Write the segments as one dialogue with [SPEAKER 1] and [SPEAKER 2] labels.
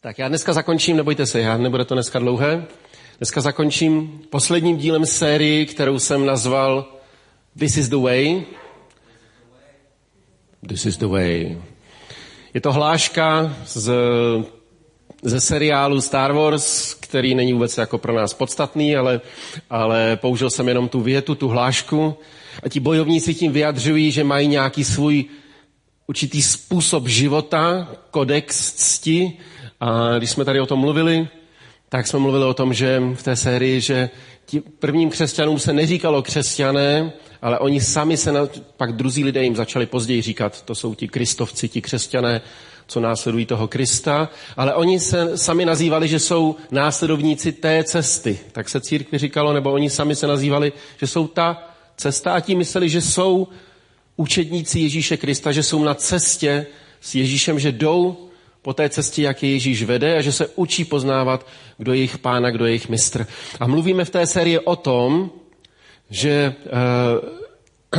[SPEAKER 1] Tak já dneska zakončím, nebojte se, já nebude to dneska dlouhé. Dneska zakončím posledním dílem sérii, kterou jsem nazval This is the way. This is the way. Je to hláška z, ze seriálu Star Wars, který není vůbec jako pro nás podstatný, ale, ale použil jsem jenom tu větu, tu hlášku. A ti bojovníci tím vyjadřují, že mají nějaký svůj určitý způsob života, kodex cti. A když jsme tady o tom mluvili, tak jsme mluvili o tom, že v té sérii, že ti prvním křesťanům se neříkalo křesťané, ale oni sami se, na, pak druzí lidé jim začali později říkat, to jsou ti kristovci, ti křesťané, co následují toho Krista, ale oni se sami nazývali, že jsou následovníci té cesty. Tak se církvi říkalo, nebo oni sami se nazývali, že jsou ta cesta a tím mysleli, že jsou učedníci Ježíše Krista, že jsou na cestě s Ježíšem, že jdou po té cestě, jak je Ježíš vede a že se učí poznávat, kdo je jejich pán a kdo je jejich mistr. A mluvíme v té sérii o tom, že e,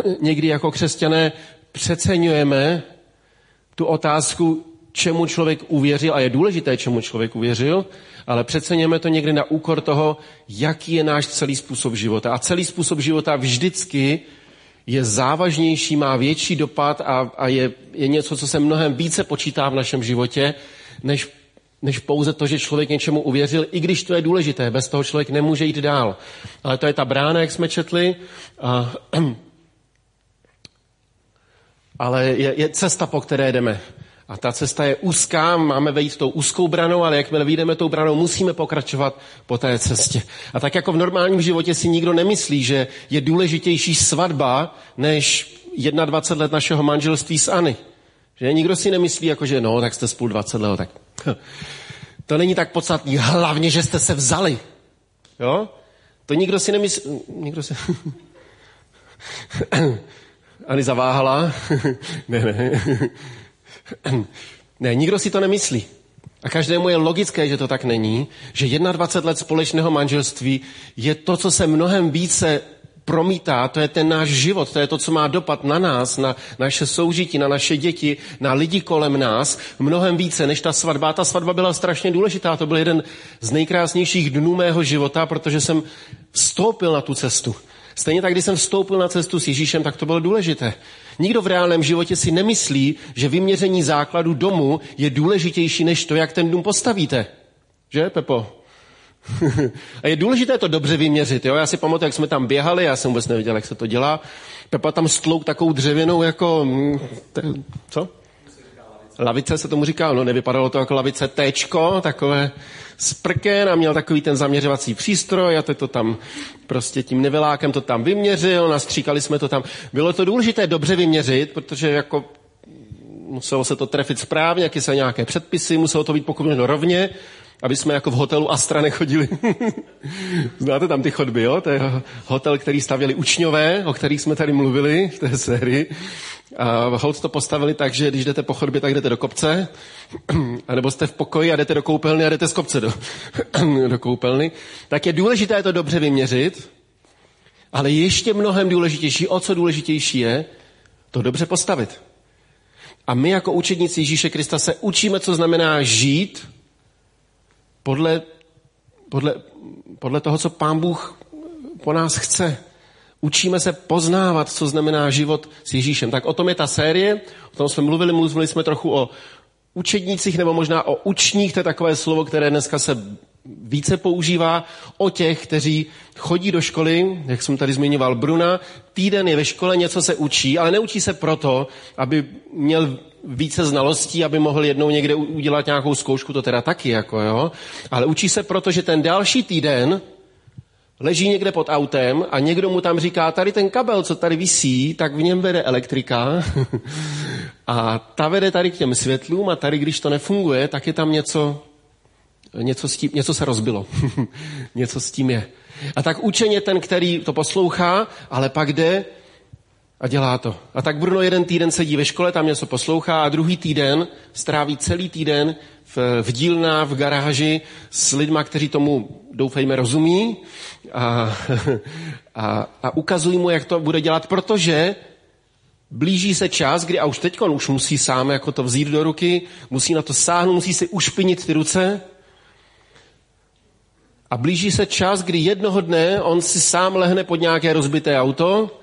[SPEAKER 1] někdy jako křesťané přeceňujeme tu otázku, čemu člověk uvěřil, a je důležité, čemu člověk uvěřil, ale přeceňujeme to někdy na úkor toho, jaký je náš celý způsob života. A celý způsob života vždycky je závažnější, má větší dopad a, a je, je něco, co se mnohem více počítá v našem životě, než, než pouze to, že člověk něčemu uvěřil, i když to je důležité, bez toho člověk nemůže jít dál. Ale to je ta brána, jak jsme četli. A, ale je, je cesta, po které jdeme. A ta cesta je úzká, máme vejít tou úzkou branou, ale jakmile vyjdeme tou branou, musíme pokračovat po té cestě. A tak jako v normálním životě si nikdo nemyslí, že je důležitější svatba, než 21 let našeho manželství sAny. Že nikdo si nemyslí, jako že no, tak jste spolu 20 let, tak to není tak podstatný. Hlavně, že jste se vzali. Jo? To nikdo si nemyslí. Nikdo si... Ani zaváhala. ne, ne. ne, nikdo si to nemyslí. A každému je logické, že to tak není, že 21 let společného manželství je to, co se mnohem více promítá, to je ten náš život, to je to, co má dopad na nás, na naše soužití, na naše děti, na lidi kolem nás, mnohem více než ta svatba. Ta svatba byla strašně důležitá, to byl jeden z nejkrásnějších dnů mého života, protože jsem vstoupil na tu cestu. Stejně tak, když jsem vstoupil na cestu s Ježíšem, tak to bylo důležité. Nikdo v reálném životě si nemyslí, že vyměření základu domu je důležitější než to, jak ten dům postavíte. Že, Pepo? a je důležité to dobře vyměřit. Jo? Já si pamatuju, jak jsme tam běhali, já jsem vůbec nevěděl, jak se to dělá. Pepa tam stlouk takovou dřevěnou jako... Mm, co? Lavice se tomu říká, no nevypadalo to jako lavice Tčko, takové sprken a měl takový ten zaměřovací přístroj a to, to tam prostě tím nevelákem to tam vyměřil, nastříkali jsme to tam. Bylo to důležité dobře vyměřit, protože jako muselo se to trefit správně, jaké se nějaké předpisy, muselo to být pokud rovně, aby jsme jako v hotelu Astra nechodili. Znáte tam ty chodby, jo? To je hotel, který stavěli učňové, o kterých jsme tady mluvili v té sérii. A hold to postavili tak, že když jdete po chodbě, tak jdete do kopce, anebo jste v pokoji a jdete do koupelny a jdete z kopce do, do koupelny. Tak je důležité to dobře vyměřit, ale ještě mnohem důležitější, o co důležitější je, to dobře postavit. A my jako učedníci Ježíše Krista se učíme, co znamená žít podle, podle, podle toho, co Pán Bůh po nás chce. Učíme se poznávat, co znamená život s Ježíšem. Tak o tom je ta série, o tom jsme mluvili, mluvili jsme trochu o učednících nebo možná o učních, to je takové slovo, které dneska se více používá o těch, kteří chodí do školy, jak jsem tady zmiňoval Bruna, týden je ve škole, něco se učí, ale neučí se proto, aby měl více znalostí, aby mohl jednou někde udělat nějakou zkoušku, to teda taky, jako jo. Ale učí se proto, že ten další týden leží někde pod autem a někdo mu tam říká, tady ten kabel, co tady visí, tak v něm vede elektrika a ta vede tady k těm světlům a tady, když to nefunguje, tak je tam něco, něco, s tím, něco se rozbilo. něco s tím je. A tak učeně ten, který to poslouchá, ale pak jde a dělá to. A tak Bruno jeden týden sedí ve škole, tam něco poslouchá a druhý týden stráví celý týden v, v dílná, v garáži s lidma, kteří tomu doufejme rozumí a, a, a ukazují mu, jak to bude dělat, protože Blíží se čas, kdy a už teď už musí sám jako to vzít do ruky, musí na to sáhnout, musí si ušpinit ty ruce. A blíží se čas, kdy jednoho dne on si sám lehne pod nějaké rozbité auto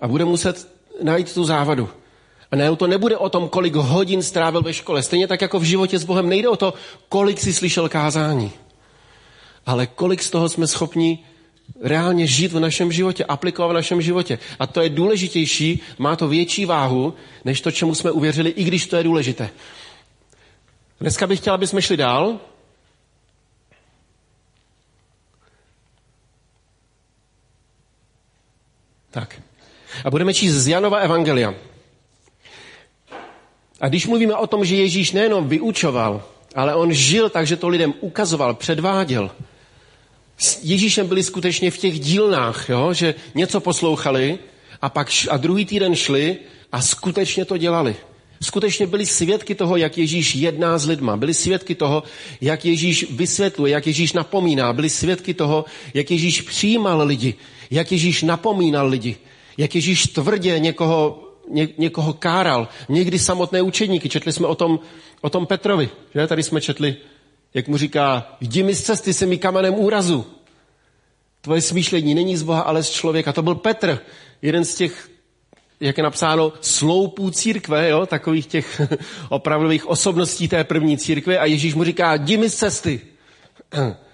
[SPEAKER 1] a bude muset najít tu závadu. A ne, to nebude o tom, kolik hodin strávil ve škole. Stejně tak jako v životě s Bohem nejde o to, kolik si slyšel kázání. Ale kolik z toho jsme schopni reálně žít v našem životě, aplikovat v našem životě. A to je důležitější, má to větší váhu, než to, čemu jsme uvěřili, i když to je důležité. Dneska bych chtěla, aby jsme šli dál. Tak. A budeme číst z Janova Evangelia. A když mluvíme o tom, že Ježíš nejenom vyučoval, ale on žil tak, že to lidem ukazoval, předváděl. S Ježíšem byli skutečně v těch dílnách, jo? že něco poslouchali a pak a druhý týden šli a skutečně to dělali. Skutečně byli svědky toho, jak Ježíš jedná s lidma. Byli svědky toho, jak Ježíš vysvětluje, jak Ježíš napomíná. Byli svědky toho, jak Ježíš přijímal lidi, jak Ježíš napomínal lidi, jak Ježíš tvrdě někoho ně, někoho káral. Někdy samotné učedníky. Četli jsme o tom, o tom Petrovi. Že? Tady jsme četli, jak mu říká, jdi mi z cesty, se mi kamenem úrazu. Tvoje smýšlení není z Boha, ale z člověka. To byl Petr, jeden z těch, jak je napsáno, sloupů církve, jo? takových těch opravdových osobností té první církve a Ježíš mu říká, jdi mi z cesty.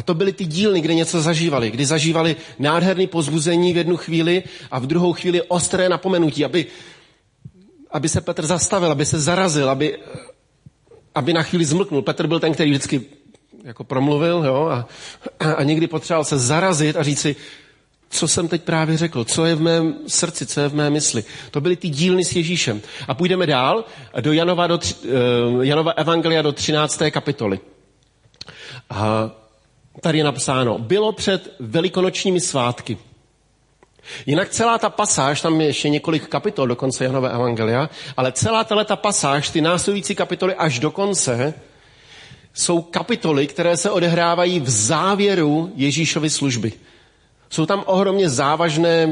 [SPEAKER 1] A to byly ty dílny, kde něco zažívali, kdy zažívali nádherný pozbuzení v jednu chvíli a v druhou chvíli ostré napomenutí, aby, aby se Petr zastavil, aby se zarazil, aby, aby na chvíli zmlknul. Petr byl ten, který vždycky jako promluvil jo, a, a někdy potřeboval se zarazit a říct si, co jsem teď právě řekl, co je v mém srdci, co je v mé mysli. To byly ty dílny s Ježíšem. A půjdeme dál do Janova, do, uh, Janova Evangelia do 13. kapitoly. A tady je napsáno, bylo před velikonočními svátky. Jinak celá ta pasáž, tam je ještě několik kapitol do konce Janové Evangelia, ale celá ta pasáž, ty následující kapitoly až do konce, jsou kapitoly, které se odehrávají v závěru Ježíšovy služby. Jsou tam ohromně závažné e,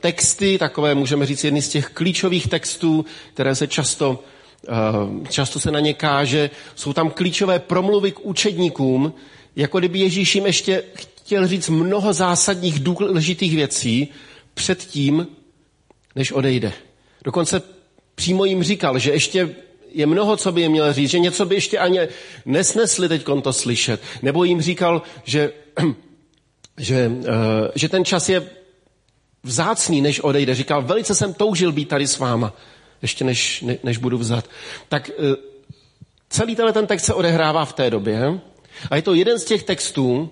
[SPEAKER 1] texty, takové, můžeme říct, jedny z těch klíčových textů, které se často, e, často se na ně káže. Jsou tam klíčové promluvy k učedníkům, jako kdyby Ježíš jim ještě chtěl říct mnoho zásadních důležitých věcí před tím, než odejde. Dokonce přímo jim říkal, že ještě je mnoho, co by jim měl říct, že něco by ještě ani nesnesli teď to slyšet. Nebo jim říkal, že, že, uh, že ten čas je vzácný, než odejde. Říkal, velice jsem toužil být tady s váma, ještě než, ne, než budu vzat. Tak uh, celý tenhle text se odehrává v té době, a je to jeden z těch textů,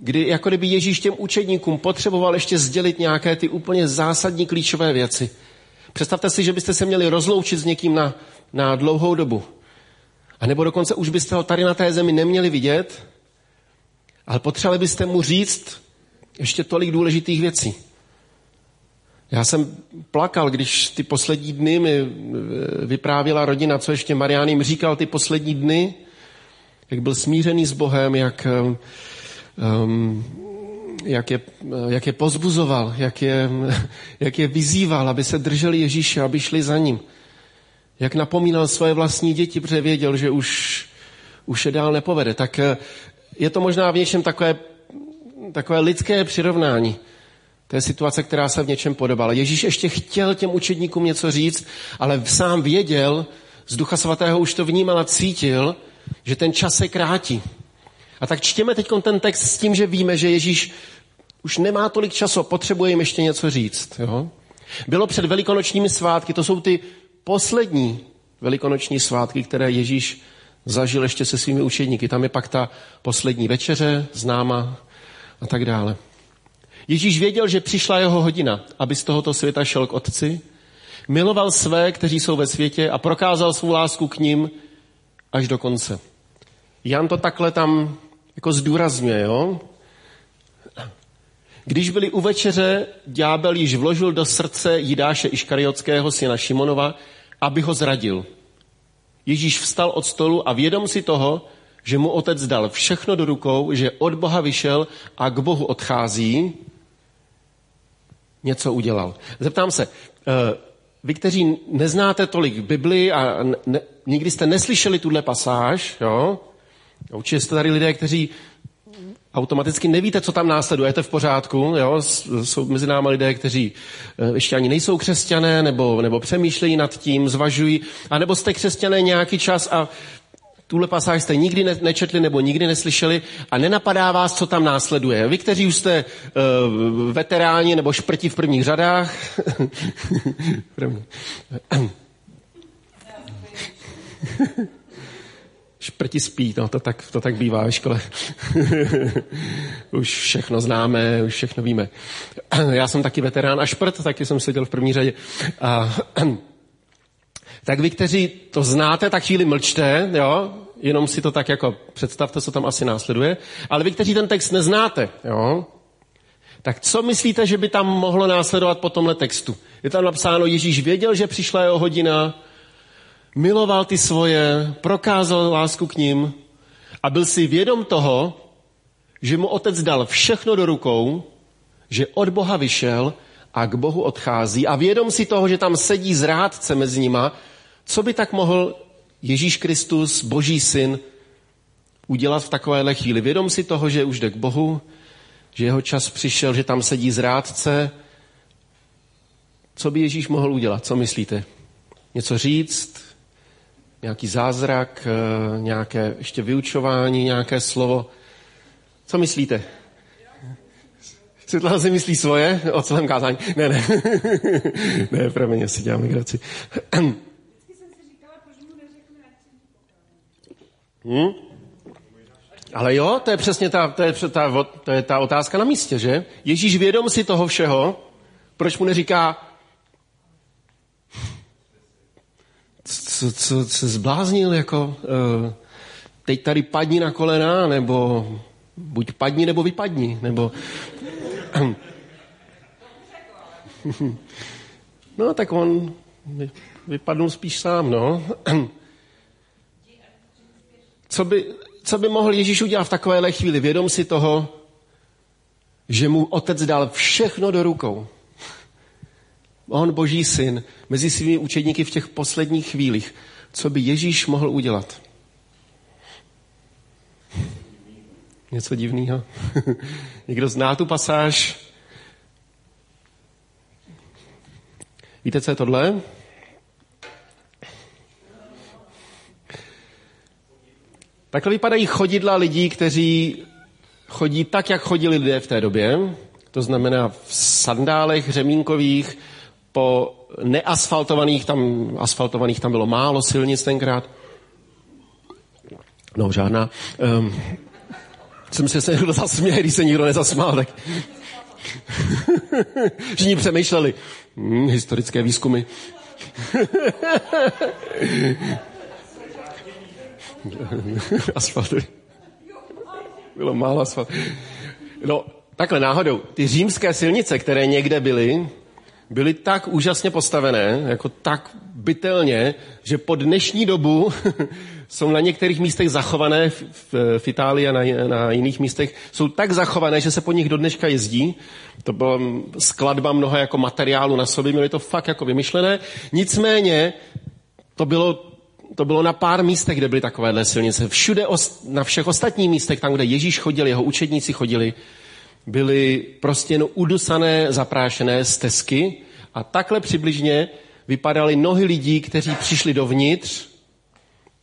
[SPEAKER 1] kdy jako kdyby Ježíš těm učedníkům potřeboval ještě sdělit nějaké ty úplně zásadní klíčové věci. Představte si, že byste se měli rozloučit s někým na, na dlouhou dobu. A nebo dokonce už byste ho tady na té zemi neměli vidět, ale potřebovali byste mu říct ještě tolik důležitých věcí. Já jsem plakal, když ty poslední dny mi vyprávěla rodina, co ještě Marián jim říkal ty poslední dny, jak byl smířený s Bohem, jak, um, jak, je, jak je pozbuzoval, jak je, jak je vyzýval, aby se drželi Ježíše, aby šli za ním. Jak napomínal svoje vlastní děti, protože věděl, že už, už je dál nepovede. Tak eh, je to možná v něčem takové, takové lidské přirovnání. To je situace, která se v něčem podobala. Ježíš ještě chtěl těm učedníkům něco říct, ale sám věděl, z Ducha Svatého už to vnímal a cítil, že ten čas se krátí. A tak čtěme teď ten text s tím, že víme, že Ježíš už nemá tolik času, potřebuje jim ještě něco říct. Jo? Bylo před velikonočními svátky, to jsou ty poslední velikonoční svátky, které Ježíš zažil ještě se svými učedníky. Tam je pak ta poslední večeře, známa a tak dále. Ježíš věděl, že přišla jeho hodina, aby z tohoto světa šel k Otci, miloval své, kteří jsou ve světě a prokázal svou lásku k ním až do konce. Jan to takhle tam jako zdůrazňuje, jo? Když byli u večeře, ďábel již vložil do srdce Jidáše Iškariotského syna Šimonova, aby ho zradil. Ježíš vstal od stolu a vědom si toho, že mu otec dal všechno do rukou, že od Boha vyšel a k Bohu odchází, něco udělal. Zeptám se, eh, vy, kteří neznáte tolik Bibli a ne, nikdy jste neslyšeli tuhle pasáž, jo? Určitě jste tady lidé, kteří automaticky nevíte, co tam následuje, je to v pořádku, jo? jsou mezi námi lidé, kteří eh, ještě ani nejsou křesťané, nebo, nebo přemýšlejí nad tím, zvažují, anebo jste křesťané nějaký čas a tuhle pasáž jste nikdy ne, nečetli nebo nikdy neslyšeli a nenapadá vás, co tam následuje. Vy, kteří už jste uh, veteráni nebo šprti v prvních řadách, šprti spí, no, to, tak, to tak bývá ve škole. už všechno známe, už všechno víme. Já jsem taky veterán a šprt, taky jsem seděl v první řadě. A tak vy, kteří to znáte, tak chvíli mlčte, jo? jenom si to tak jako představte, co tam asi následuje. Ale vy, kteří ten text neznáte, jo? tak co myslíte, že by tam mohlo následovat po tomhle textu? Je tam napsáno, Ježíš věděl, že přišla jeho hodina, miloval ty svoje, prokázal lásku k ním a byl si vědom toho, že mu otec dal všechno do rukou, že od Boha vyšel a k Bohu odchází a vědom si toho, že tam sedí zrádce mezi nima, co by tak mohl Ježíš Kristus, Boží syn, udělat v takovéhle chvíli? Vědom si toho, že už jde k Bohu, že jeho čas přišel, že tam sedí zrádce. Co by Ježíš mohl udělat? Co myslíte? Něco říct? Nějaký zázrak? Eh, nějaké ještě vyučování? Nějaké slovo? Co myslíte? Světlana si myslí svoje o celém kázání? Ne, ne. ne, pro mě si dělám migraci. Hmm? Ale jo, to je přesně ta, to je, ta, to je ta otázka na místě, že? Ježíš vědom si toho všeho, proč mu neříká, co, co, co zbláznil, jako uh, teď tady padni na kolena, nebo buď padni, nebo vypadni, nebo... no, tak on vypadnul spíš sám, no. co by, co by mohl Ježíš udělat v takovéhle chvíli? Vědom si toho, že mu otec dal všechno do rukou. On, boží syn, mezi svými učedníky v těch posledních chvílích. Co by Ježíš mohl udělat? Něco divného. Někdo zná tu pasáž? Víte, co je tohle? Takhle vypadají chodidla lidí, kteří chodí tak, jak chodili lidé v té době. To znamená v sandálech řemínkových, po neasfaltovaných, tam asfaltovaných tam bylo málo silnic tenkrát. No, žádná. Um, jsem si se někdo zasměje, když se nikdo nezasmál, tak všichni přemýšleli. Hmm, historické výzkumy. asfaltu. Bylo málo asfaltu. No, takhle náhodou. Ty římské silnice, které někde byly, byly tak úžasně postavené, jako tak bytelně, že po dnešní dobu jsou na některých místech zachované v, v, v Itálii a na, na jiných místech, jsou tak zachované, že se po nich do dneška jezdí. To byla skladba mnoha jako materiálu na sobě, měli to fakt jako vymyšlené. Nicméně to bylo to bylo na pár místech, kde byly takovéhle silnice. Všude, na všech ostatních místech, tam, kde Ježíš chodil, jeho učedníci chodili, byly prostě no udusané, zaprášené stezky a takhle přibližně vypadaly nohy lidí, kteří přišli dovnitř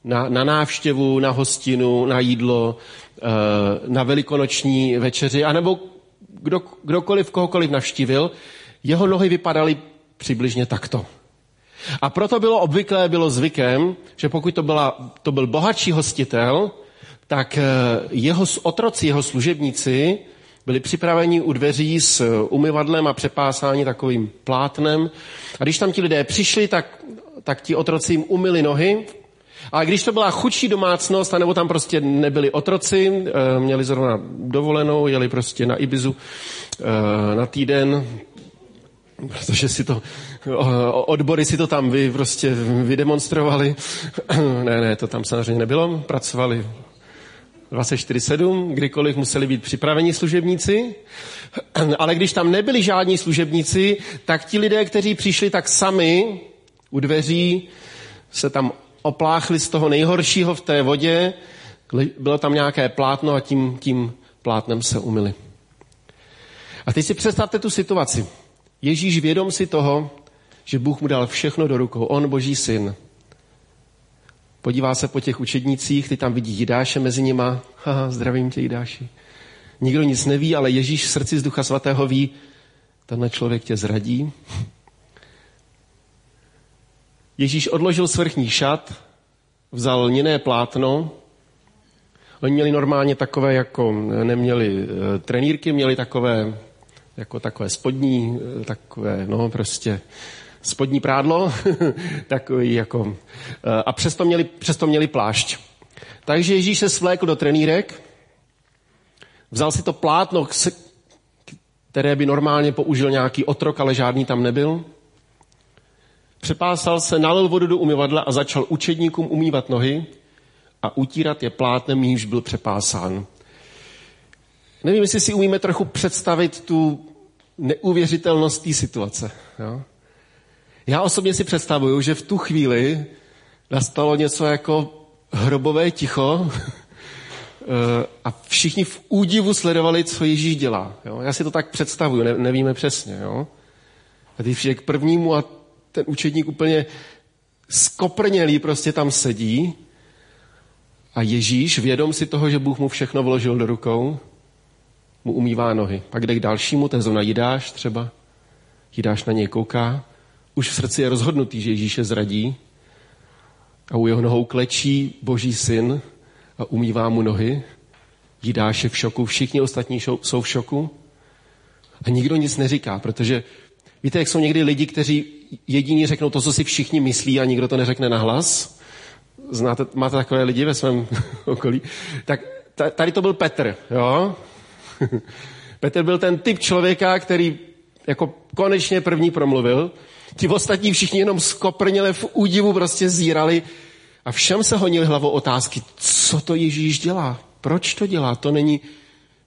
[SPEAKER 1] na, na návštěvu, na hostinu, na jídlo, eh, na velikonoční večeři, anebo kdo, kdokoliv, kohokoliv navštívil, jeho nohy vypadaly přibližně takto. A proto bylo obvyklé, bylo zvykem, že pokud to, byla, to byl bohatší hostitel, tak eh, jeho otroci, jeho služebníci byli připraveni u dveří s umyvadlem a přepásání takovým plátnem. A když tam ti lidé přišli, tak, tak ti otroci jim umyli nohy. A když to byla chudší domácnost, anebo tam prostě nebyli otroci, eh, měli zrovna dovolenou, jeli prostě na Ibizu eh, na týden, protože si to, odbory si to tam vy prostě vydemonstrovali. ne, ne, to tam samozřejmě nebylo, pracovali 24-7, kdykoliv museli být připraveni služebníci. Ale když tam nebyli žádní služebníci, tak ti lidé, kteří přišli tak sami u dveří, se tam opláchli z toho nejhoršího v té vodě, bylo tam nějaké plátno a tím, tím plátnem se umyli. A teď si představte tu situaci. Ježíš vědom si toho, že Bůh mu dal všechno do rukou. On, boží syn. Podívá se po těch učednících, ty tam vidí Jidáše mezi nima. Haha, zdravím tě, Jidáši. Nikdo nic neví, ale Ježíš v srdci z Ducha Svatého ví, tenhle člověk tě zradí. Ježíš odložil svrchní šat, vzal lněné plátno. Oni měli normálně takové, jako neměli e, trenýrky, měli takové, jako takové spodní, e, takové, no prostě spodní prádlo, takový jako, e, a přesto měli, přesto měli plášť. Takže Ježíš se svlékl do trenýrek, vzal si to plátno, které by normálně použil nějaký otrok, ale žádný tam nebyl. Přepásal se, nalil vodu do umyvadla a začal učedníkům umývat nohy a utírat je plátnem, jímž byl přepásán. Nevím, jestli si umíme trochu představit tu neuvěřitelnost té situace. Jo? Já osobně si představuju, že v tu chvíli nastalo něco jako hrobové ticho eh, a všichni v údivu sledovali, co Ježíš dělá. Jo? Já si to tak představuju, ne, nevíme přesně. Jo? A ty k prvnímu a ten učedník úplně skoprnělý prostě tam sedí a Ježíš, vědom si toho, že Bůh mu všechno vložil do rukou, mu umývá nohy. Pak jde k dalšímu, ten zrovna Jidáš třeba. Jidáš na něj kouká. Už v srdci je rozhodnutý, že Ježíše zradí. A u jeho nohou klečí boží syn a umývá mu nohy. Jidáš je v šoku, všichni ostatní jsou v šoku. A nikdo nic neříká, protože víte, jak jsou někdy lidi, kteří jediní řeknou to, co si všichni myslí a nikdo to neřekne nahlas? Znáte, máte takové lidi ve svém okolí? Tak tady to byl Petr, jo? Petr byl ten typ člověka, který jako konečně první promluvil. Ti ostatní všichni jenom skoprněle v údivu prostě zírali a všem se honili hlavou otázky, co to Ježíš dělá, proč to dělá, to není,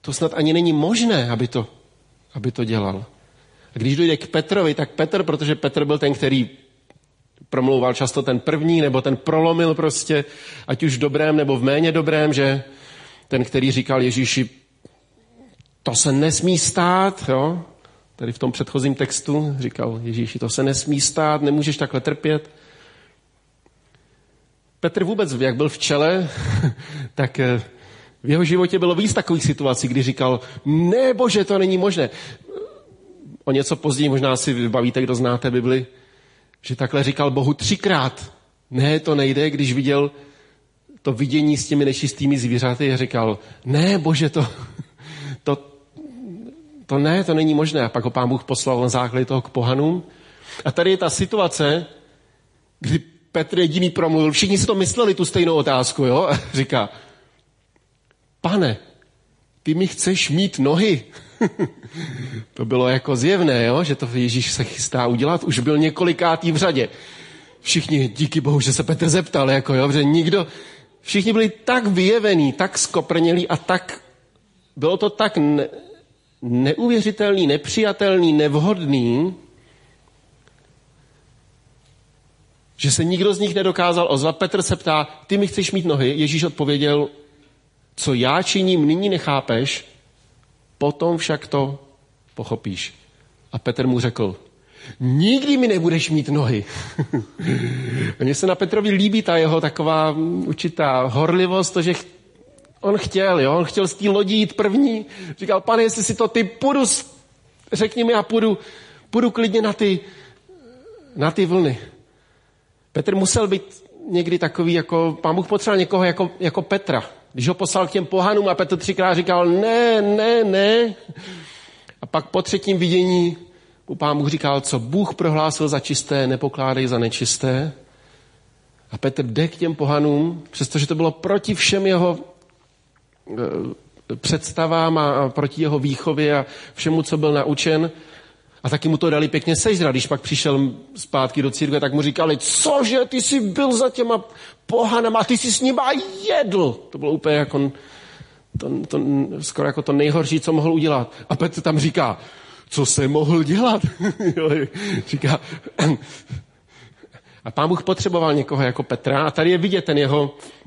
[SPEAKER 1] to snad ani není možné, aby to, aby to dělal. A když dojde k Petrovi, tak Petr, protože Petr byl ten, který promlouval často ten první, nebo ten prolomil prostě, ať už v dobrém nebo v méně dobrém, že ten, který říkal Ježíši, to se nesmí stát, jo? Tady v tom předchozím textu říkal Ježíši, to se nesmí stát, nemůžeš takhle trpět. Petr vůbec, jak byl v čele, tak eh, v jeho životě bylo víc takových situací, kdy říkal, ne bože, to není možné o něco později, možná si vybavíte, kdo znáte Bibli, že takhle říkal Bohu třikrát. Ne, to nejde, když viděl to vidění s těmi nečistými zvířaty a říkal, ne, bože, to, to, to ne, to není možné. A pak ho pán Bůh poslal na základě toho k pohanům. A tady je ta situace, kdy Petr jediný promluvil, všichni si to mysleli, tu stejnou otázku, jo? A říká, pane, ty mi chceš mít nohy. to bylo jako zjevné, jo? že to Ježíš se chystá udělat. Už byl několikátý v řadě. Všichni, díky bohu, že se Petr zeptal, jako jo, že nikdo, všichni byli tak vyjevení, tak skoprnělí a tak, bylo to tak ne, neuvěřitelný, nepřijatelný, nevhodný, že se nikdo z nich nedokázal ozvat. Petr se ptá, ty mi chceš mít nohy? Ježíš odpověděl, co já činím, nyní nechápeš, potom však to pochopíš. A Petr mu řekl, nikdy mi nebudeš mít nohy. Mně se na Petrovi líbí ta jeho taková určitá horlivost, to, že on chtěl, jo? on chtěl z té lodí jít první. Říkal, pane, jestli si to ty půjdu, řekni mi, já půjdu, půjdu klidně na ty, na ty vlny. Petr musel být někdy takový, jako pán Bůh potřeboval někoho jako, jako Petra. Když ho poslal k těm pohanům a Petr třikrát říkal ne, ne, ne. A pak po třetím vidění u pán Bůh říkal, co Bůh prohlásil za čisté, nepokládej za nečisté. A Petr jde k těm pohanům, přestože to bylo proti všem jeho eh, představám a proti jeho výchově a všemu, co byl naučen. A taky mu to dali pěkně sežrat. Když pak přišel zpátky do církve, tak mu říkali, cože, ty jsi byl za těma pohanama a ty jsi s nima jedl. To bylo úplně jako to, to, skoro jako to nejhorší, co mohl udělat. A Petr tam říká, co se mohl dělat? říká, a pán Bůh potřeboval někoho jako Petra a tady je vidět ten jeho eh,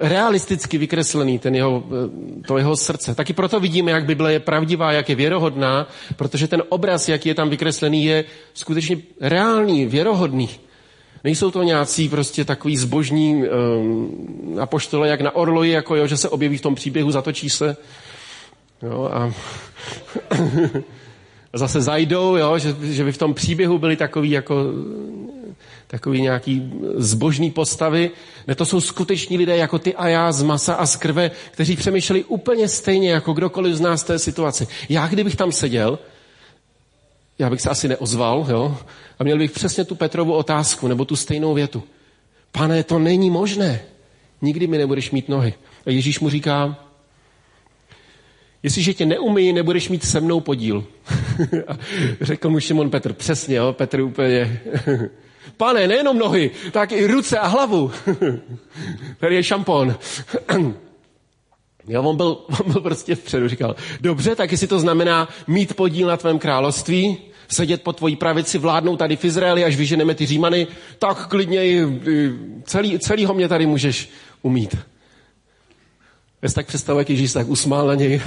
[SPEAKER 1] realisticky vykreslený, ten jeho, eh, to jeho srdce. Taky proto vidíme, jak Bible je pravdivá, jak je věrohodná, protože ten obraz, jaký je tam vykreslený, je skutečně reálný, věrohodný. Nejsou to nějací prostě takový zbožní um, apoštole, jak na Orloji, jako jo, že se objeví v tom příběhu, zatočí se. Jo, a zase zajdou, jo, že, že by v tom příběhu byli takový jako takový nějaký zbožný postavy. Ne, to jsou skuteční lidé jako ty a já z masa a z krve, kteří přemýšleli úplně stejně jako kdokoliv z nás té situaci. Já kdybych tam seděl, já bych se asi neozval, jo, a měl bych přesně tu Petrovu otázku, nebo tu stejnou větu. Pane, to není možné. Nikdy mi nebudeš mít nohy. A Ježíš mu říká, jestliže tě neumí, nebudeš mít se mnou podíl. řekl mu Šimon Petr, přesně, jo, Petr úplně Pane, nejenom nohy, tak i ruce a hlavu. Tady je šampon. Jo, on byl, on byl prostě vpředu, říkal, dobře, tak jestli to znamená mít podíl na tvém království, sedět po tvojí pravici, vládnout tady v Izraeli, až vyženeme ty Římany, tak klidně celý, celýho mě tady můžeš umít. Já tak představu, jak Ježíš tak usmál na něj.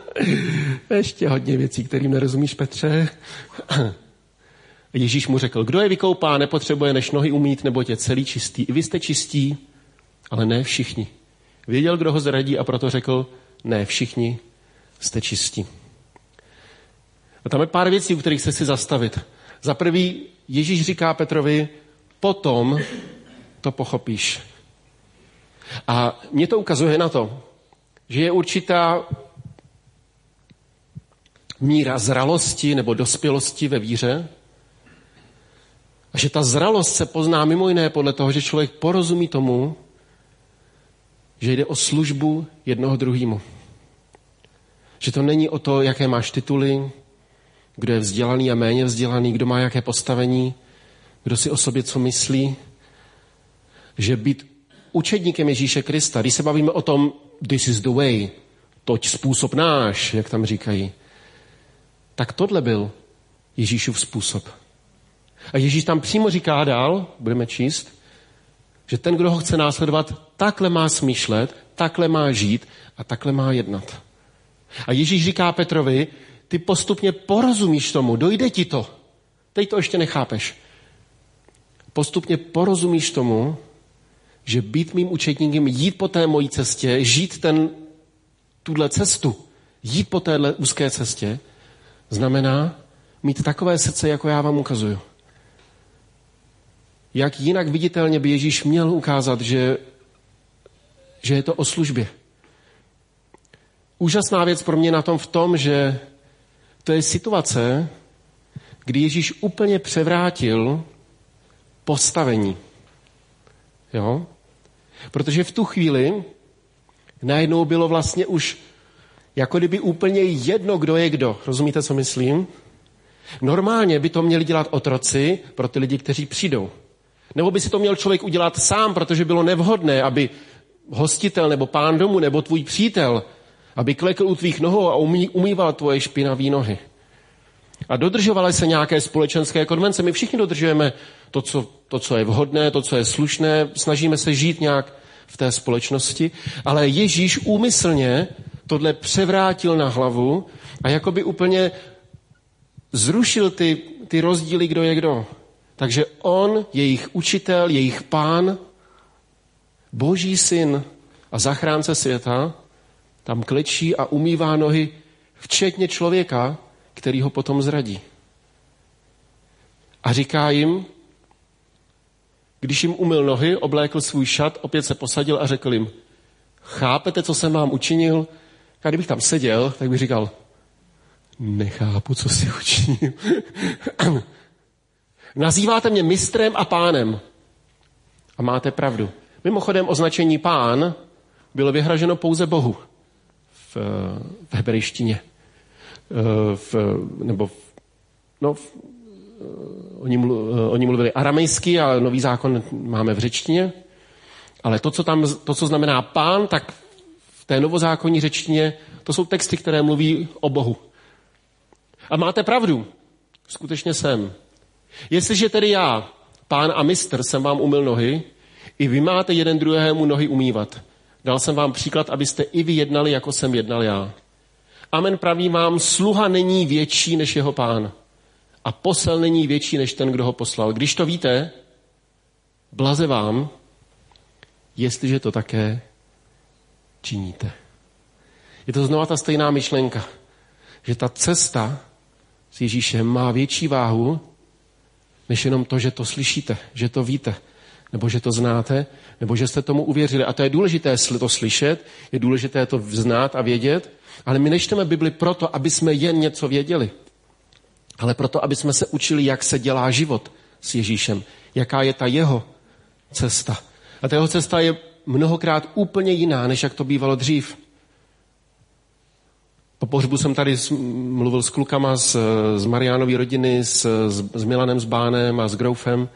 [SPEAKER 1] Ještě hodně věcí, kterým nerozumíš, Petře. Ježíš mu řekl, kdo je vykoupá, nepotřebuje než nohy umít, nebo je celý čistý. I vy jste čistí, ale ne všichni. Věděl, kdo ho zradí a proto řekl, ne všichni jste čistí. A tam je pár věcí, u kterých se si zastavit. Za prvý, Ježíš říká Petrovi, potom to pochopíš. A mě to ukazuje na to, že je určitá míra zralosti nebo dospělosti ve víře, a že ta zralost se pozná mimo jiné podle toho, že člověk porozumí tomu, že jde o službu jednoho druhému. Že to není o to, jaké máš tituly, kdo je vzdělaný a méně vzdělaný, kdo má jaké postavení, kdo si o sobě co myslí. Že být učedníkem Ježíše Krista, když se bavíme o tom, this is the way, toť způsob náš, jak tam říkají, tak tohle byl Ježíšův způsob. A Ježíš tam přímo říká dál, budeme číst, že ten, kdo ho chce následovat, takhle má smýšlet, takhle má žít a takhle má jednat. A Ježíš říká Petrovi, ty postupně porozumíš tomu, dojde ti to. Teď to ještě nechápeš. Postupně porozumíš tomu, že být mým učetníkem, jít po té mojí cestě, žít ten, tuhle cestu, jít po téhle úzké cestě, znamená mít takové srdce, jako já vám ukazuju jak jinak viditelně by Ježíš měl ukázat, že, že je to o službě. Úžasná věc pro mě na tom v tom, že to je situace, kdy Ježíš úplně převrátil postavení. Jo? Protože v tu chvíli najednou bylo vlastně už jako kdyby úplně jedno, kdo je kdo. Rozumíte, co myslím? Normálně by to měli dělat otroci pro ty lidi, kteří přijdou. Nebo by si to měl člověk udělat sám, protože bylo nevhodné, aby hostitel nebo pán domu nebo tvůj přítel, aby klekl u tvých nohou a umý, umýval tvoje špinavé nohy. A dodržovaly se nějaké společenské konvence. My všichni dodržujeme to co, to, co je vhodné, to, co je slušné, snažíme se žít nějak v té společnosti, ale Ježíš úmyslně tohle převrátil na hlavu a jakoby úplně zrušil ty, ty rozdíly, kdo je kdo. Takže on, jejich učitel, jejich pán, boží syn a zachránce světa, tam klečí a umývá nohy, včetně člověka, který ho potom zradí. A říká jim, když jim umyl nohy, oblékl svůj šat, opět se posadil a řekl jim, chápete, co jsem vám učinil? A kdybych tam seděl, tak bych říkal, nechápu, co si učinil. Nazýváte mě mistrem a pánem. A máte pravdu. Mimochodem označení pán bylo vyhraženo pouze Bohu v, v hebrejštině. Eh, v, nebo v, no, v, eh, oni, mlu, eh, oni mluvili aramejsky a nový zákon máme v řečtině. Ale to, co tam, to, co znamená pán, tak v té novozákonní řečtině, to jsou texty, které mluví o Bohu. A máte pravdu, skutečně jsem. Jestliže tedy já, pán a mistr, jsem vám umyl nohy, i vy máte jeden druhému nohy umývat. Dal jsem vám příklad, abyste i vy jednali, jako jsem jednal já. Amen praví vám, sluha není větší než jeho pán. A posel není větší než ten, kdo ho poslal. Když to víte, blaze vám, jestliže to také činíte. Je to znova ta stejná myšlenka, že ta cesta s Ježíšem má větší váhu, než jenom to, že to slyšíte, že to víte, nebo že to znáte, nebo že jste tomu uvěřili. A to je důležité to slyšet, je důležité to znát a vědět, ale my nečteme Bibli proto, aby jsme jen něco věděli, ale proto, aby jsme se učili, jak se dělá život s Ježíšem, jaká je ta jeho cesta. A ta jeho cesta je mnohokrát úplně jiná, než jak to bývalo dřív. Po pohřbu jsem tady mluvil s klukama z, z Mariánovy rodiny, s, s Milanem, s Bánem a s Groufem.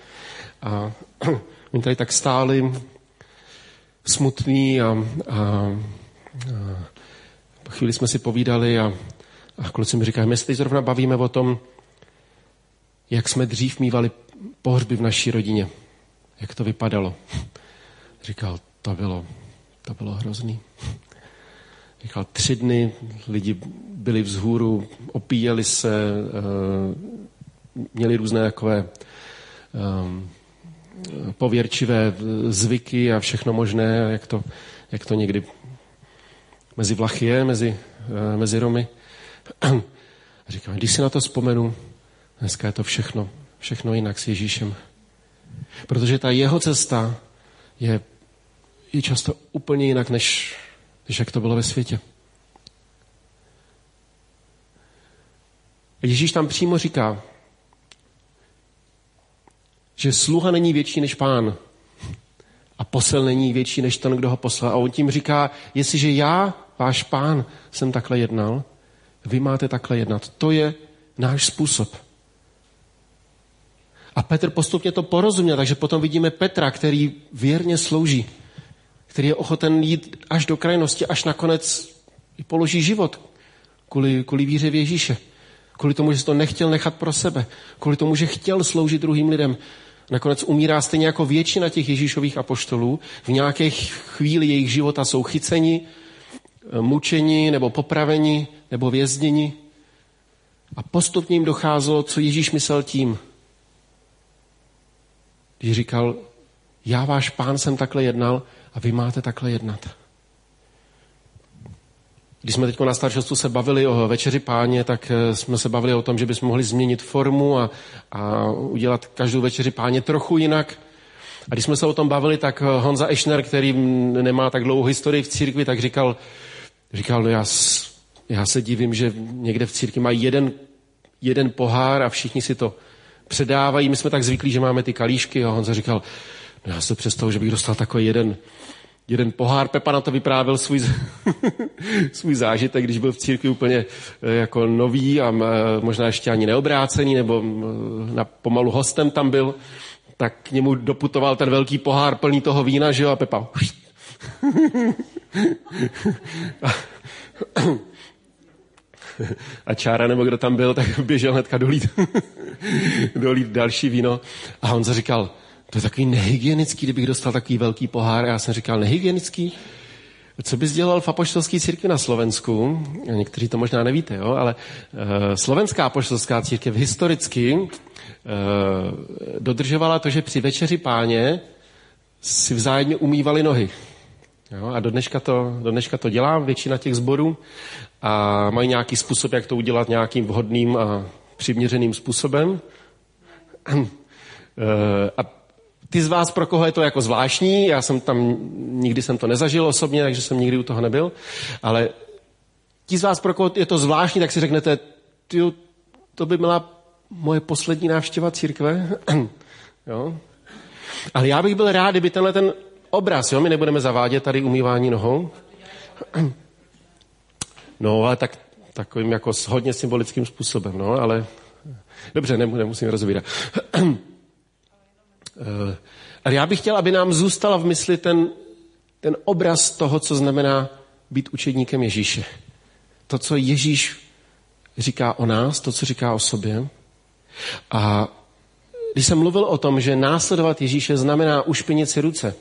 [SPEAKER 1] A oni tady tak stáli smutný a, a, a po chvíli jsme si povídali a, a kluci mi říkají, my se teď zrovna bavíme o tom, jak jsme dřív mývali pohřby v naší rodině. Jak to vypadalo. Říkal, to bylo, to bylo hrozný. Říkal, tři dny lidi byli vzhůru, opíjeli se, uh, měli různé takové um, pověrčivé zvyky a všechno možné, jak to, jak to někdy mezi Vlachy je, mezi, uh, mezi Romy. A říkal, když si na to vzpomenu, dneska je to všechno, všechno jinak s Ježíšem. Protože ta jeho cesta je, je často úplně jinak, než, než jak to bylo ve světě. Ježíš tam přímo říká, že sluha není větší než pán a posel není větší než ten, kdo ho poslal. A on tím říká, jestliže já, váš pán, jsem takhle jednal, vy máte takhle jednat. To je náš způsob. A Petr postupně to porozuměl, takže potom vidíme Petra, který věrně slouží, který je ochoten jít až do krajnosti, až nakonec položí život kvůli, kvůli víře v Ježíše. Kvůli tomu, že to nechtěl nechat pro sebe. Kvůli tomu, že chtěl sloužit druhým lidem. Nakonec umírá stejně jako většina těch Ježíšových apoštolů. V nějaké chvíli jejich života jsou chyceni, mučeni nebo popraveni nebo vězněni. A postupně jim docházelo, co Ježíš myslel tím, když říkal, já váš pán jsem takhle jednal a vy máte takhle jednat. Když jsme teď na staršostu se bavili o večeři páně, tak eh, jsme se bavili o tom, že bychom mohli změnit formu a, a udělat každou večeři páně trochu jinak. A když jsme se o tom bavili, tak eh, Honza Ešner, který nemá tak dlouhou historii v církvi, tak říkal, říkal no já, já se divím, že někde v církvi mají jeden, jeden pohár a všichni si to předávají. My jsme tak zvyklí, že máme ty kalíšky a Honza říkal, já se představu, že bych dostal takový jeden, jeden pohár. Pepa na to vyprávěl svůj, svůj zážitek, když byl v církvi úplně eh, jako nový a eh, možná ještě ani neobrácený, nebo eh, na pomalu hostem tam byl, tak k němu doputoval ten velký pohár plný toho vína, že jo, a Pepa a Čára nebo kdo tam byl, tak běžel hnedka dolít, dolít další víno. A on říkal, to je takový nehygienický, kdybych dostal takový velký pohár. Já jsem říkal, nehygienický? Co bys dělal v apoštolské církvi na Slovensku? Někteří to možná nevíte, jo? ale uh, slovenská apoštolská církev historicky uh, dodržovala to, že při večeři páně si vzájemně umývali nohy. Jo? A do dneška, to, do dneška to dělá většina těch zborů a mají nějaký způsob, jak to udělat nějakým vhodným a přiměřeným způsobem. Eh, a ty z vás, pro koho je to jako zvláštní, já jsem tam, nikdy jsem to nezažil osobně, takže jsem nikdy u toho nebyl, ale ti z vás, pro koho je to zvláštní, tak si řeknete, ty, to by byla moje poslední návštěva církve. jo? Ale já bych byl rád, kdyby tenhle ten obraz, jo, my nebudeme zavádět tady umývání nohou. No, ale tak, takovým jako hodně symbolickým způsobem, no, ale dobře, nemusím rozvírat. Eh, ale já bych chtěl, aby nám zůstala v mysli ten, ten obraz toho, co znamená být učedníkem Ježíše. To, co Ježíš říká o nás, to, co říká o sobě. A když jsem mluvil o tom, že následovat Ježíše znamená ušpinit si ruce,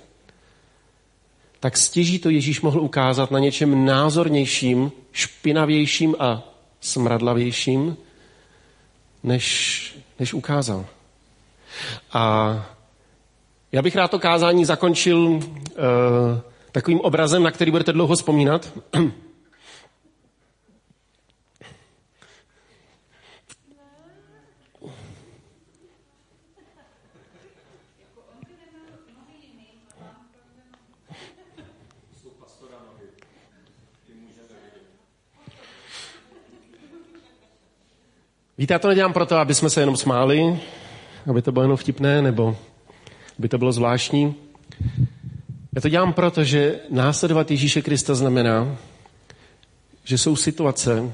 [SPEAKER 1] tak stěží to Ježíš mohl ukázat na něčem názornějším, špinavějším a smradlavějším, než, než ukázal. A já bych rád to kázání zakončil uh, takovým obrazem, na který budete dlouho vzpomínat. Víte, já to nedělám proto, aby jsme se jenom smáli, aby to bylo jenom vtipné, nebo aby to bylo zvláštní. Já to dělám proto, že následovat Ježíše Krista znamená, že jsou situace,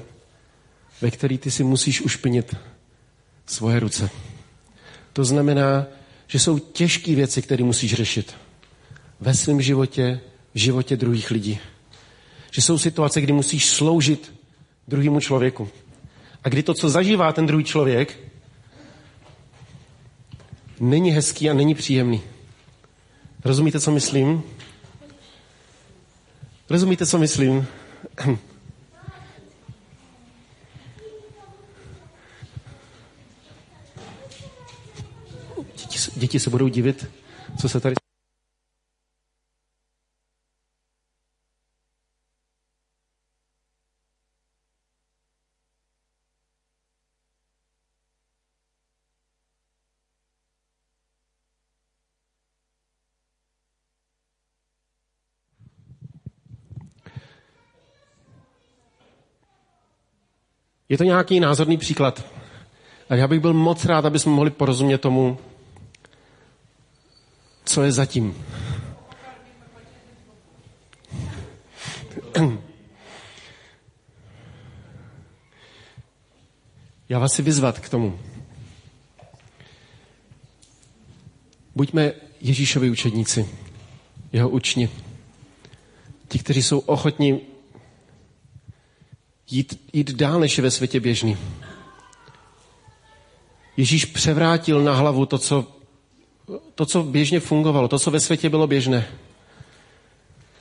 [SPEAKER 1] ve kterých ty si musíš ušpinit svoje ruce. To znamená, že jsou těžké věci, které musíš řešit ve svém životě, v životě druhých lidí. Že jsou situace, kdy musíš sloužit druhému člověku. A kdy to, co zažívá ten druhý člověk, není hezký a není příjemný. Rozumíte, co myslím? Rozumíte, co myslím? Děti, děti se budou divit, co se tady Je to nějaký názorný příklad. A já bych byl moc rád, aby jsme mohli porozumět tomu, co je zatím. Já vás si vyzvat k tomu. Buďme Ježíšovi učedníci, jeho učni. Ti, kteří jsou ochotní jít, jít dál, než ve světě běžný. Ježíš převrátil na hlavu to co, to, co běžně fungovalo, to, co ve světě bylo běžné.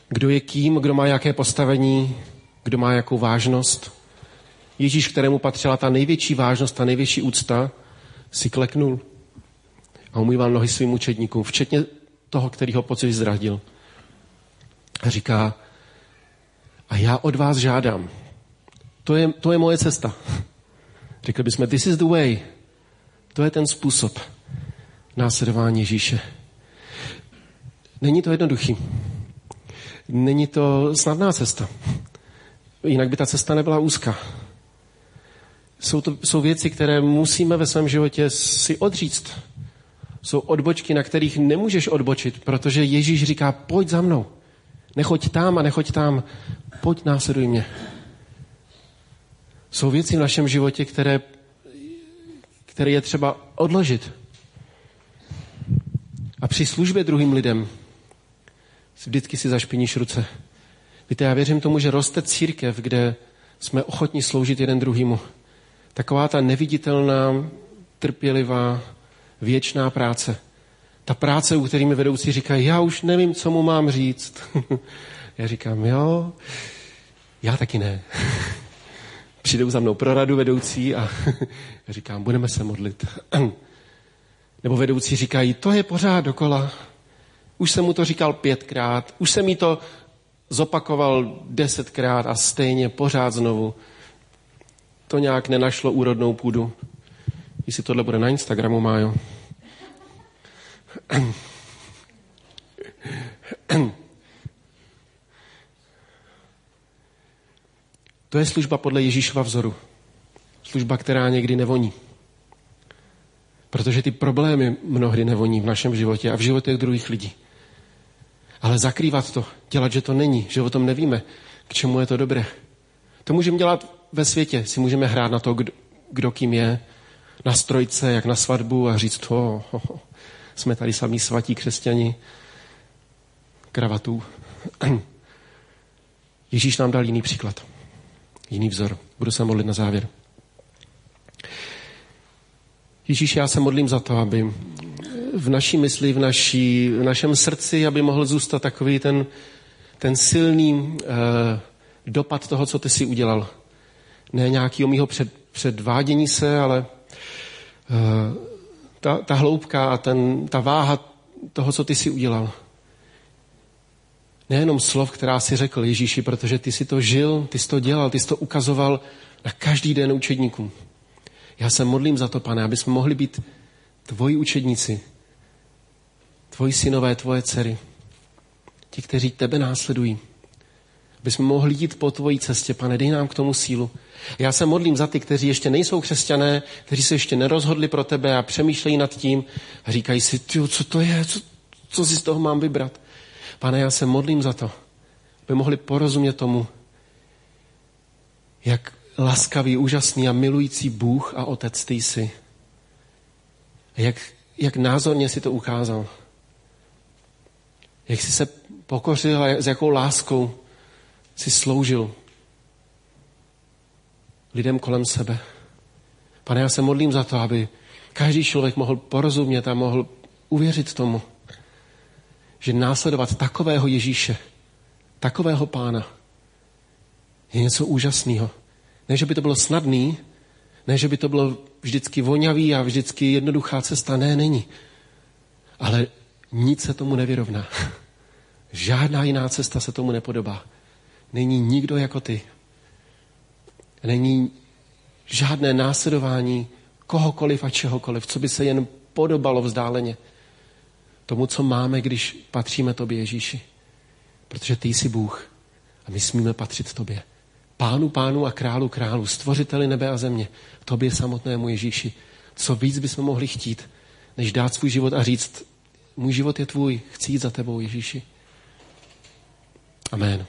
[SPEAKER 1] Kdo je kým, kdo má jaké postavení, kdo má jakou vážnost. Ježíš, kterému patřila ta největší vážnost, ta největší úcta, si kleknul a umýval nohy svým učedníkům, včetně toho, který ho pocit zradil. A říká, a já od vás žádám, to je, to je moje cesta. Řekli bychom, this is the way. To je ten způsob následování Ježíše. Není to jednoduchý. Není to snadná cesta. Jinak by ta cesta nebyla úzká. Jsou to jsou věci, které musíme ve svém životě si odříct. Jsou odbočky, na kterých nemůžeš odbočit, protože Ježíš říká, pojď za mnou. Nechoď tam a nechoď tam. Pojď, následuj mě. Jsou věci v našem životě, které, které je třeba odložit. A při službě druhým lidem vždycky si zašpiníš ruce. Víte, já věřím tomu, že roste církev, kde jsme ochotní sloužit jeden druhýmu. Taková ta neviditelná, trpělivá, věčná práce. Ta práce, u kterými vedoucí říkají, já už nevím, co mu mám říct. já říkám, jo, já taky ne přijdou za mnou pro radu vedoucí a říkám, budeme se modlit. Nebo vedoucí říkají, to je pořád dokola. Už jsem mu to říkal pětkrát, už jsem mi to zopakoval desetkrát a stejně pořád znovu. To nějak nenašlo úrodnou půdu. Jestli tohle bude na Instagramu, Májo. To je služba podle Ježíšova vzoru. Služba, která někdy nevoní. Protože ty problémy mnohdy nevoní v našem životě a v životech druhých lidí. Ale zakrývat to, dělat, že to není, že o tom nevíme, k čemu je to dobré. To můžeme dělat ve světě. Si můžeme hrát na to, kdo, kdo kým je, na strojce, jak na svatbu a říct, to, oh, oh, jsme tady samí svatí křesťani, kravatů. Ježíš nám dal jiný příklad, jiný vzor. Budu se modlit na závěr. Ježíš, já se modlím za to, aby v naší mysli, v, naší, v našem srdci, aby mohl zůstat takový ten, ten silný eh, dopad toho, co ty si udělal. Ne nějakého mýho před, předvádění se, ale eh, ta, ta hloubka a ten, ta váha toho, co ty si udělal. Nejenom slov, která si řekl Ježíši, protože ty si to žil, ty jsi to dělal, ty jsi to ukazoval na každý den učedníkům. Já se modlím za to, pane, aby jsme mohli být tvoji učedníci, tvoji synové, tvoje dcery, ti, kteří tebe následují. Aby jsme mohli jít po tvojí cestě, pane, dej nám k tomu sílu. Já se modlím za ty, kteří ještě nejsou křesťané, kteří se ještě nerozhodli pro tebe a přemýšlejí nad tím a říkají si, co to je, co, co si z toho mám vybrat. Pane, já se modlím za to, aby mohli porozumět tomu, jak laskavý, úžasný a milující Bůh a Otec ty jsi. A jak, jak názorně si to ukázal. Jak jsi se pokořil a s jakou láskou si sloužil lidem kolem sebe. Pane, já se modlím za to, aby každý člověk mohl porozumět a mohl uvěřit tomu, že následovat takového Ježíše, takového pána, je něco úžasného. Ne, že by to bylo snadný, ne, že by to bylo vždycky vonavý a vždycky jednoduchá cesta. Ne, není. Ale nic se tomu nevyrovná. Žádná jiná cesta se tomu nepodobá. Není nikdo jako ty. Není žádné následování kohokoliv a čehokoliv, co by se jen podobalo vzdáleně tomu, co máme, když patříme tobě, Ježíši. Protože ty jsi Bůh a my smíme patřit tobě. Pánu, pánu a králu, králu, stvořiteli nebe a země, tobě samotnému Ježíši. Co víc bychom mohli chtít, než dát svůj život a říct, můj život je tvůj, chci jít za tebou, Ježíši. Amen.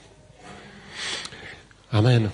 [SPEAKER 1] Amen.